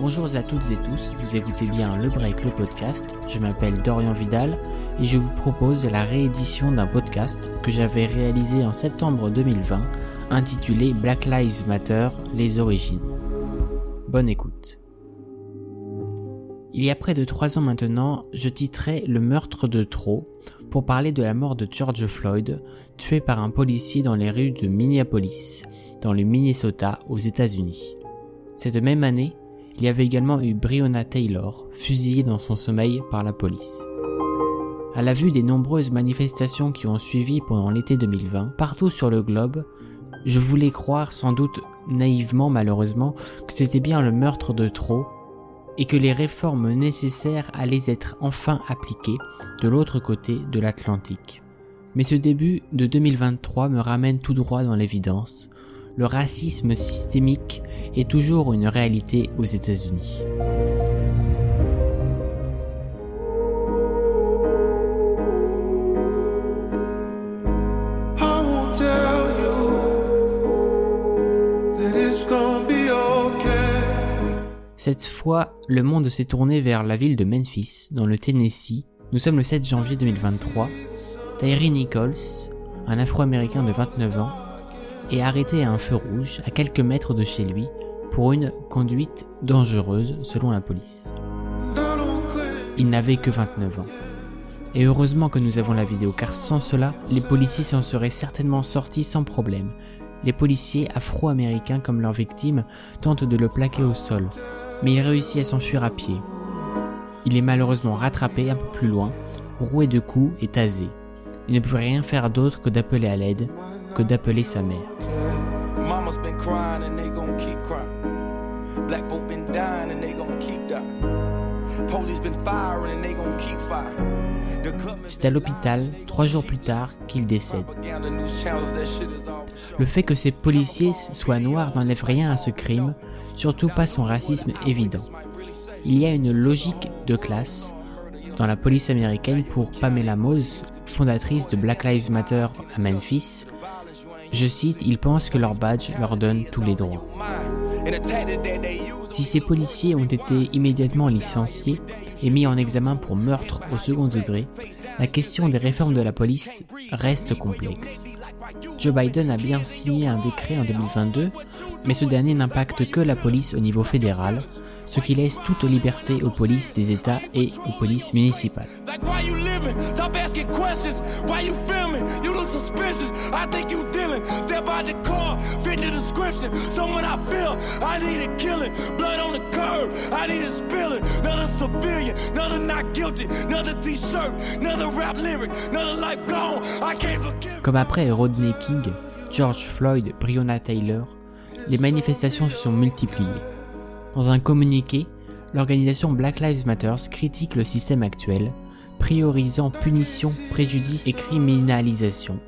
Bonjour à toutes et tous, vous écoutez bien Le Break, le podcast. Je m'appelle Dorian Vidal et je vous propose la réédition d'un podcast que j'avais réalisé en septembre 2020 intitulé Black Lives Matter, les origines. Bonne écoute. Il y a près de trois ans maintenant, je titrais Le meurtre de trop pour parler de la mort de George Floyd, tué par un policier dans les rues de Minneapolis, dans le Minnesota, aux États-Unis. Cette même année, il y avait également eu Breonna Taylor, fusillée dans son sommeil par la police. À la vue des nombreuses manifestations qui ont suivi pendant l'été 2020, partout sur le globe, je voulais croire sans doute naïvement malheureusement que c'était bien le meurtre de trop et que les réformes nécessaires allaient être enfin appliquées de l'autre côté de l'Atlantique. Mais ce début de 2023 me ramène tout droit dans l'évidence. Le racisme systémique est toujours une réalité aux États-Unis. Cette fois, le monde s'est tourné vers la ville de Memphis, dans le Tennessee. Nous sommes le 7 janvier 2023. Tyree Nichols, un Afro-Américain de 29 ans, est arrêté à un feu rouge à quelques mètres de chez lui pour une conduite dangereuse selon la police. Il n'avait que 29 ans. Et heureusement que nous avons la vidéo car sans cela, les policiers s'en seraient certainement sortis sans problème. Les policiers afro-américains comme leurs victimes tentent de le plaquer au sol, mais il réussit à s'enfuir à pied. Il est malheureusement rattrapé un peu plus loin, roué de coups et tasé. Il ne pouvait rien faire d'autre que d'appeler à l'aide, que d'appeler sa mère. C'est à l'hôpital, trois jours plus tard, qu'il décède. Le fait que ces policiers soient noirs n'enlève rien à ce crime, surtout pas son racisme évident. Il y a une logique de classe dans la police américaine pour Pamela Mose, fondatrice de Black Lives Matter à Memphis. Je cite, ils pensent que leur badge leur donne tous les droits. Si ces policiers ont été immédiatement licenciés et mis en examen pour meurtre au second degré, la question des réformes de la police reste complexe. Joe Biden a bien signé un décret en 2022, mais ce dernier n'impacte que la police au niveau fédéral, ce qui laisse toute liberté aux polices des États et aux polices municipales. Comme après Rodney King, George Floyd, Breonna Taylor, les manifestations se sont multipliées. Dans un communiqué, l'organisation Black Lives Matter critique le système actuel, priorisant punition, préjudice et criminalisation,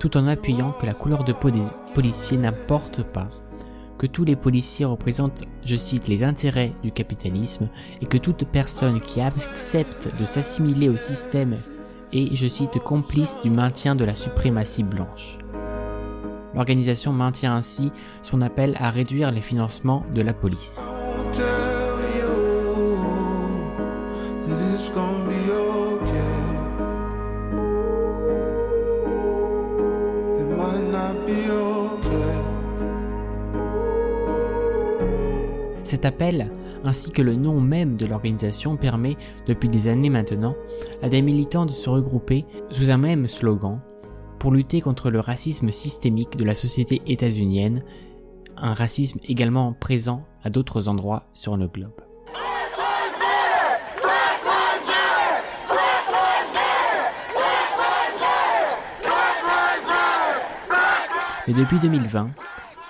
tout en appuyant que la couleur de peau des policiers n'importe pas, que tous les policiers représentent, je cite, les intérêts du capitalisme et que toute personne qui accepte de s'assimiler au système est, je cite, complice du maintien de la suprématie blanche. L'organisation maintient ainsi son appel à réduire les financements de la police. Cet appel, ainsi que le nom même de l'organisation, permet, depuis des années maintenant, à des militants de se regrouper sous un même slogan pour lutter contre le racisme systémique de la société états-unienne, un racisme également présent à d'autres endroits sur le globe. Et depuis 2020,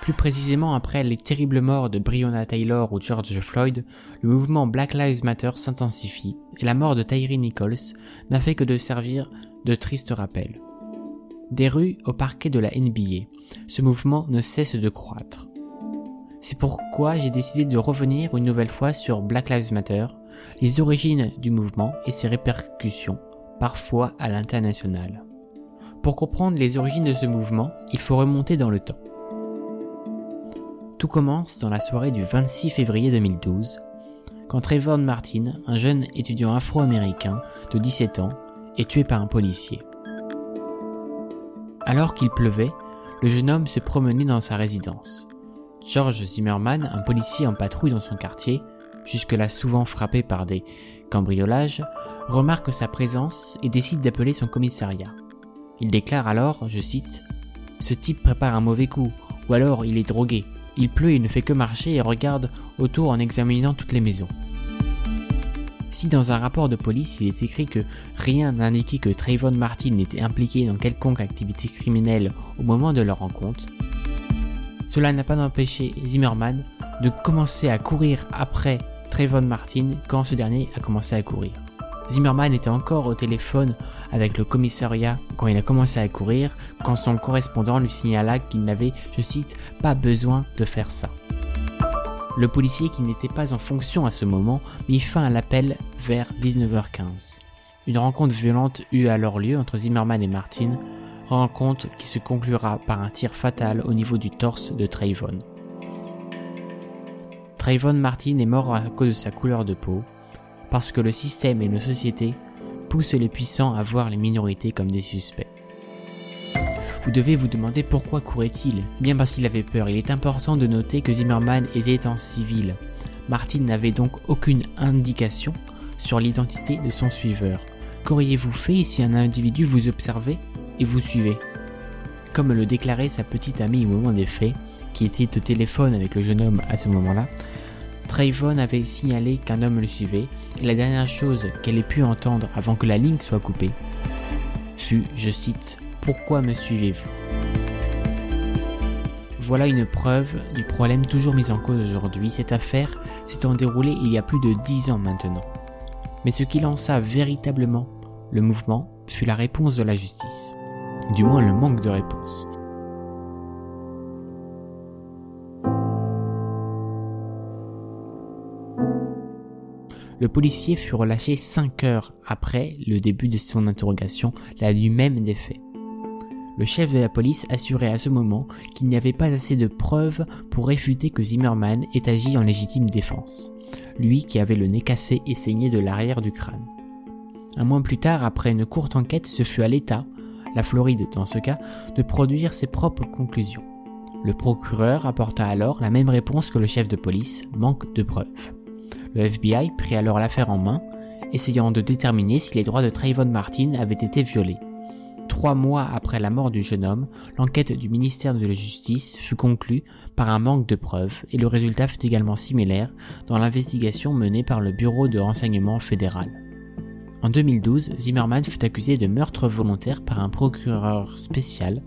plus précisément après les terribles morts de Breonna Taylor ou George Floyd, le mouvement Black Lives Matter s'intensifie et la mort de Tyree Nichols n'a fait que de servir de triste rappel. Des rues au parquet de la NBA, ce mouvement ne cesse de croître. C'est pourquoi j'ai décidé de revenir une nouvelle fois sur Black Lives Matter, les origines du mouvement et ses répercussions, parfois à l'international. Pour comprendre les origines de ce mouvement, il faut remonter dans le temps. Tout commence dans la soirée du 26 février 2012, quand Trayvon Martin, un jeune étudiant afro-américain de 17 ans, est tué par un policier. Alors qu'il pleuvait, le jeune homme se promenait dans sa résidence. George Zimmerman, un policier en patrouille dans son quartier, jusque-là souvent frappé par des cambriolages, remarque sa présence et décide d'appeler son commissariat. Il déclare alors, je cite, Ce type prépare un mauvais coup, ou alors il est drogué. Il pleut et il ne fait que marcher et regarde autour en examinant toutes les maisons. Si dans un rapport de police il est écrit que rien n'indiquait que Trayvon Martin n'était impliqué dans quelconque activité criminelle au moment de leur rencontre, cela n'a pas empêché Zimmerman de commencer à courir après Trayvon Martin quand ce dernier a commencé à courir. Zimmerman était encore au téléphone avec le commissariat quand il a commencé à courir, quand son correspondant lui signala qu'il n'avait, je cite, pas besoin de faire ça. Le policier qui n'était pas en fonction à ce moment mit fin à l'appel vers 19h15. Une rencontre violente eut alors lieu entre Zimmerman et Martin, rencontre qui se conclura par un tir fatal au niveau du torse de Trayvon. Trayvon Martin est mort à cause de sa couleur de peau, parce que le système et nos sociétés poussent les puissants à voir les minorités comme des suspects. Vous devez vous demander pourquoi courait-il Bien parce qu'il avait peur. Il est important de noter que Zimmerman était en civil. Martin n'avait donc aucune indication sur l'identité de son suiveur. Qu'auriez-vous fait si un individu vous observait et vous suivait? Comme le déclarait sa petite amie au moment des faits, qui était au téléphone avec le jeune homme à ce moment-là, Trayvon avait signalé qu'un homme le suivait, et la dernière chose qu'elle ait pu entendre avant que la ligne soit coupée fut, je cite, pourquoi me suivez-vous? Voilà une preuve du problème toujours mis en cause aujourd'hui. Cette affaire s'étant déroulée il y a plus de dix ans maintenant. Mais ce qui lança véritablement le mouvement fut la réponse de la justice. Du moins le manque de réponse. Le policier fut relâché cinq heures après le début de son interrogation, la nuit même des faits. Le chef de la police assurait à ce moment qu'il n'y avait pas assez de preuves pour réfuter que Zimmerman ait agi en légitime défense, lui qui avait le nez cassé et saigné de l'arrière du crâne. Un mois plus tard, après une courte enquête, ce fut à l'État, la Floride dans ce cas, de produire ses propres conclusions. Le procureur apporta alors la même réponse que le chef de police, manque de preuves. Le FBI prit alors l'affaire en main, essayant de déterminer si les droits de Trayvon Martin avaient été violés. Trois mois après la mort du jeune homme, l'enquête du ministère de la Justice fut conclue par un manque de preuves et le résultat fut également similaire dans l'investigation menée par le Bureau de renseignement fédéral. En 2012, Zimmerman fut accusé de meurtre volontaire par un procureur spécial,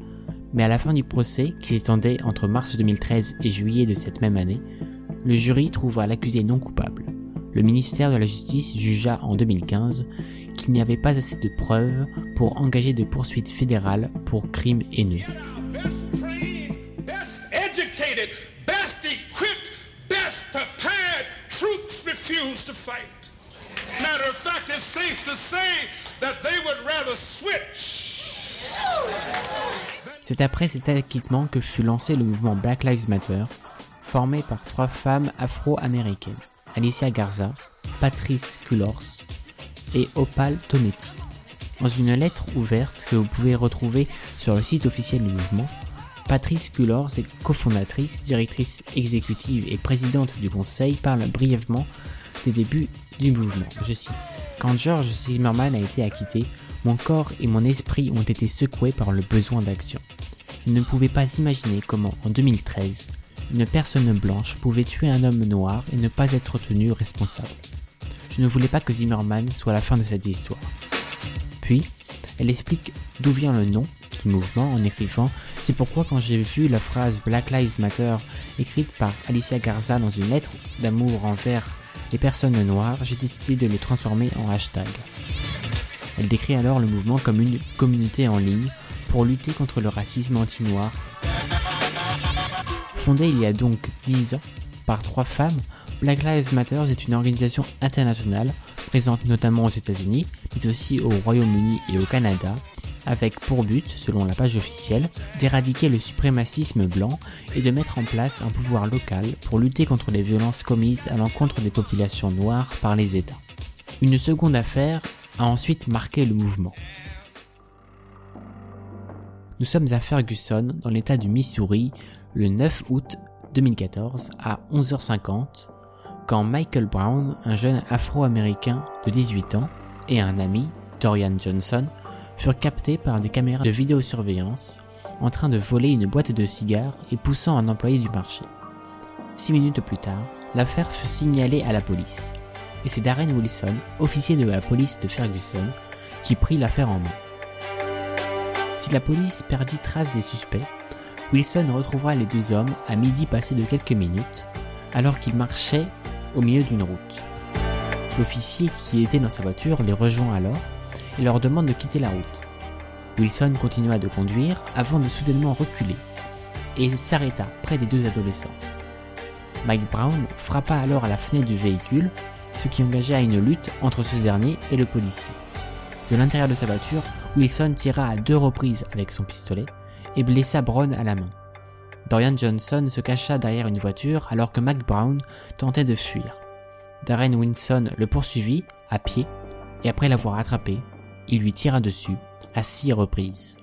mais à la fin du procès, qui s'étendait entre mars 2013 et juillet de cette même année, le jury trouva l'accusé non coupable. Le ministère de la Justice jugea en 2015 qu'il n'y avait pas assez de preuves pour engager de poursuites fédérales pour crimes haineux. C'est après cet acquittement que fut lancé le mouvement Black Lives Matter, formé par trois femmes afro-américaines, Alicia Garza, Patrice Cullors et Opal Tonetti. Dans une lettre ouverte que vous pouvez retrouver sur le site officiel du mouvement, Patrice Cullors cofondatrice, directrice exécutive et présidente du conseil, parle brièvement des débuts du mouvement. Je cite Quand George Zimmerman a été acquitté, mon corps et mon esprit ont été secoués par le besoin d'action. Je ne pouvais pas imaginer comment, en 2013, une personne blanche pouvait tuer un homme noir et ne pas être tenu responsable. Je ne voulais pas que Zimmerman soit la fin de cette histoire. Puis, elle explique d'où vient le nom du mouvement en écrivant C'est pourquoi quand j'ai vu la phrase Black Lives Matter écrite par Alicia Garza dans une lettre d'amour envers les personnes noires, j'ai décidé de le transformer en hashtag. Elle décrit alors le mouvement comme une communauté en ligne pour lutter contre le racisme anti-noir Fondée il y a donc 10 ans par trois femmes, Black Lives Matter est une organisation internationale présente notamment aux États-Unis, mais aussi au Royaume-Uni et au Canada, avec pour but, selon la page officielle, d'éradiquer le suprémacisme blanc et de mettre en place un pouvoir local pour lutter contre les violences commises à l'encontre des populations noires par les États. Une seconde affaire a ensuite marqué le mouvement. Nous sommes à Ferguson, dans l'état du Missouri, le 9 août 2014 à 11h50, quand Michael Brown, un jeune afro-américain de 18 ans, et un ami, Dorian Johnson, furent captés par des caméras de vidéosurveillance en train de voler une boîte de cigares et poussant un employé du marché. Six minutes plus tard, l'affaire fut signalée à la police, et c'est Darren Wilson, officier de la police de Ferguson, qui prit l'affaire en main. Si la police perdit trace des suspects, Wilson retrouvera les deux hommes à midi passé de quelques minutes, alors qu'ils marchaient au milieu d'une route. L'officier qui était dans sa voiture les rejoint alors et leur demande de quitter la route. Wilson continua de conduire avant de soudainement reculer et s'arrêta près des deux adolescents. Mike Brown frappa alors à la fenêtre du véhicule, ce qui engagea une lutte entre ce dernier et le policier. De l'intérieur de sa voiture, Wilson tira à deux reprises avec son pistolet et blessa Brown à la main. Dorian Johnson se cacha derrière une voiture alors que Mac Brown tentait de fuir. Darren Winson le poursuivit à pied et après l'avoir attrapé, il lui tira dessus à six reprises.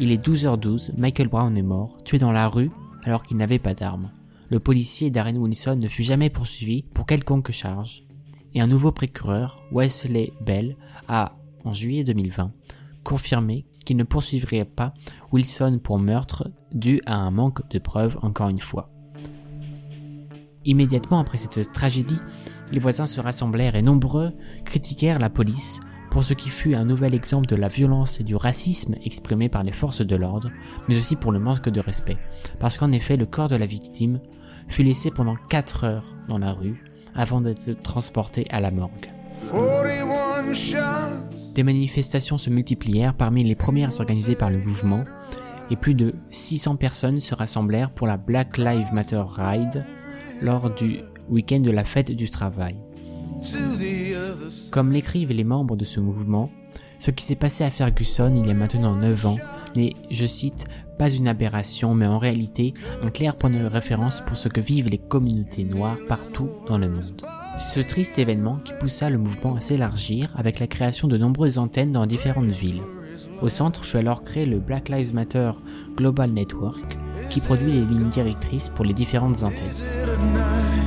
Il est 12h12, Michael Brown est mort, tué dans la rue alors qu'il n'avait pas d'arme. Le policier Darren Wilson ne fut jamais poursuivi pour quelconque charge. Et un nouveau procureur, Wesley Bell, a, en juillet 2020, confirmé qu'il ne poursuivrait pas Wilson pour meurtre dû à un manque de preuves encore une fois. Immédiatement après cette tragédie, les voisins se rassemblèrent et nombreux critiquèrent la police pour ce qui fut un nouvel exemple de la violence et du racisme exprimé par les forces de l'ordre, mais aussi pour le manque de respect, parce qu'en effet le corps de la victime fut laissé pendant 4 heures dans la rue avant d'être transporté à la morgue. Des manifestations se multiplièrent parmi les premières organisées par le mouvement, et plus de 600 personnes se rassemblèrent pour la Black Lives Matter Ride lors du week-end de la fête du travail. Comme l'écrivent les membres de ce mouvement, ce qui s'est passé à Ferguson il y a maintenant 9 ans n'est, je cite, pas une aberration, mais en réalité un clair point de référence pour ce que vivent les communautés noires partout dans le monde. Ce triste événement qui poussa le mouvement à s'élargir avec la création de nombreuses antennes dans différentes villes. Au centre fut alors créé le Black Lives Matter Global Network qui produit les lignes directrices pour les différentes antennes.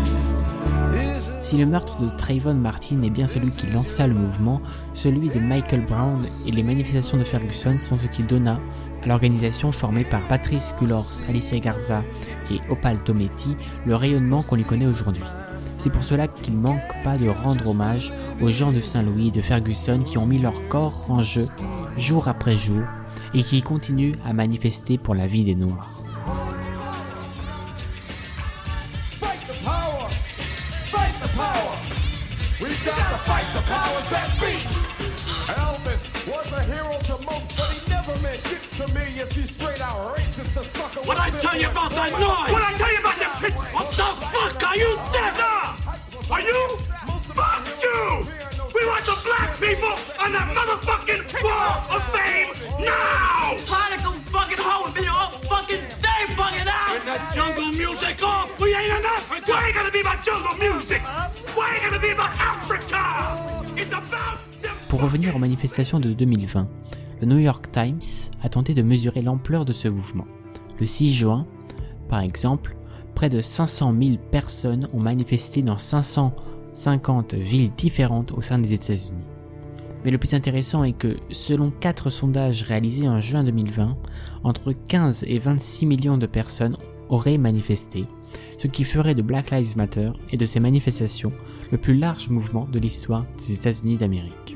Si le meurtre de Trayvon Martin est bien celui qui lança le mouvement, celui de Michael Brown et les manifestations de Ferguson sont ce qui donna à l'organisation formée par Patrice Cullors, Alicia Garza et Opal Tometi le rayonnement qu'on lui connaît aujourd'hui. C'est pour cela qu'il ne manque pas de rendre hommage aux gens de Saint-Louis et de Ferguson qui ont mis leur corps en jeu jour après jour et qui continuent à manifester pour la vie des Noirs. What I tell you about that noise? What I tell you about the pitch? What the fuck are you dead? Are you? Fuck you! We want the black people on that motherfucking wall of fame now! Particle fucking home been all fucking day fucking out! With that jungle music off, we ain't in Africa! Why ain't gonna be about jungle music? Pour revenir aux manifestations de 2020, le New York Times a tenté de mesurer l'ampleur de ce mouvement. Le 6 juin, par exemple, près de 500 000 personnes ont manifesté dans 550 villes différentes au sein des États-Unis. Mais le plus intéressant est que, selon quatre sondages réalisés en juin 2020, entre 15 et 26 millions de personnes auraient manifesté, ce qui ferait de Black Lives Matter et de ces manifestations le plus large mouvement de l'histoire des États-Unis d'Amérique.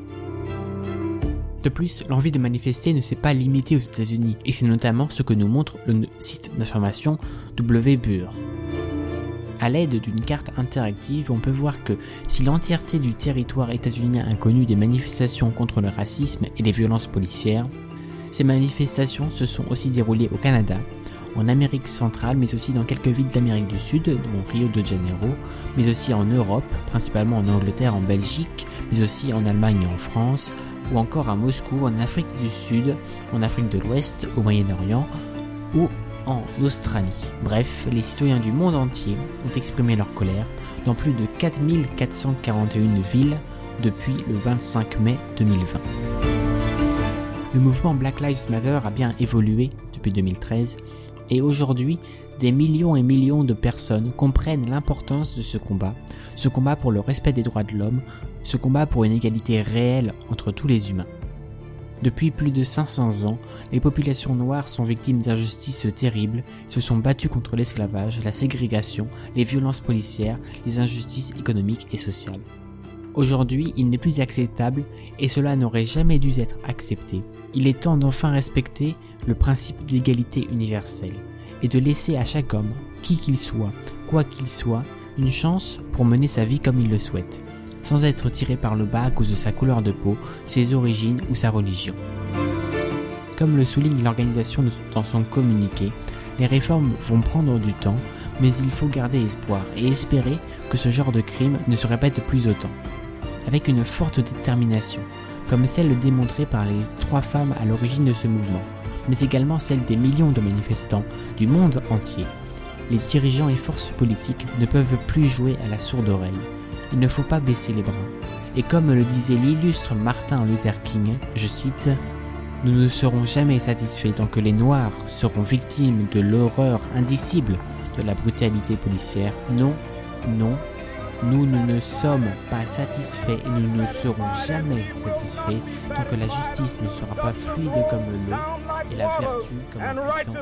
De plus, l'envie de manifester ne s'est pas limitée aux États-Unis, et c'est notamment ce que nous montre le site d'information WBUR. À l'aide d'une carte interactive, on peut voir que si l'entièreté du territoire états-unien a connu des manifestations contre le racisme et les violences policières, Ces manifestations se sont aussi déroulées au Canada, en Amérique centrale, mais aussi dans quelques villes d'Amérique du Sud, dont Rio de Janeiro, mais aussi en Europe, principalement en Angleterre, en Belgique, mais aussi en Allemagne et en France, ou encore à Moscou, en Afrique du Sud, en Afrique de l'Ouest, au Moyen-Orient, ou en Australie. Bref, les citoyens du monde entier ont exprimé leur colère dans plus de 4441 villes depuis le 25 mai 2020. Le mouvement Black Lives Matter a bien évolué depuis 2013 et aujourd'hui, des millions et millions de personnes comprennent l'importance de ce combat, ce combat pour le respect des droits de l'homme, ce combat pour une égalité réelle entre tous les humains. Depuis plus de 500 ans, les populations noires sont victimes d'injustices terribles, se sont battues contre l'esclavage, la ségrégation, les violences policières, les injustices économiques et sociales. Aujourd'hui, il n'est plus acceptable et cela n'aurait jamais dû être accepté. Il est temps d'enfin respecter le principe d'égalité universelle et de laisser à chaque homme, qui qu'il soit, quoi qu'il soit, une chance pour mener sa vie comme il le souhaite, sans être tiré par le bas à cause de sa couleur de peau, ses origines ou sa religion. Comme le souligne l'organisation dans son communiqué, les réformes vont prendre du temps, mais il faut garder espoir et espérer que ce genre de crime ne se répète plus autant avec une forte détermination, comme celle démontrée par les trois femmes à l'origine de ce mouvement, mais également celle des millions de manifestants du monde entier. Les dirigeants et forces politiques ne peuvent plus jouer à la sourde oreille. Il ne faut pas baisser les bras. Et comme le disait l'illustre Martin Luther King, je cite, Nous ne serons jamais satisfaits tant que les Noirs seront victimes de l'horreur indicible de la brutalité policière. Non, non, nous, ne sommes pas satisfaits et nous ne serons jamais satisfaits tant que la justice ne sera pas fluide comme l'eau et la vertu comme un puissant.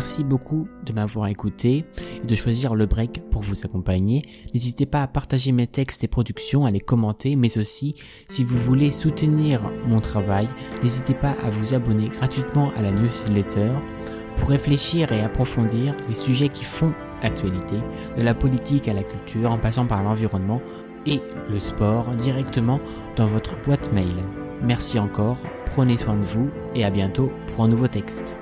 Merci beaucoup de m'avoir écouté et de choisir le break pour vous accompagner. N'hésitez pas à partager mes textes et productions, à les commenter, mais aussi si vous voulez soutenir mon travail, n'hésitez pas à vous abonner gratuitement à la newsletter pour réfléchir et approfondir les sujets qui font l'actualité, de la politique à la culture en passant par l'environnement et le sport directement dans votre boîte mail. Merci encore, prenez soin de vous et à bientôt pour un nouveau texte.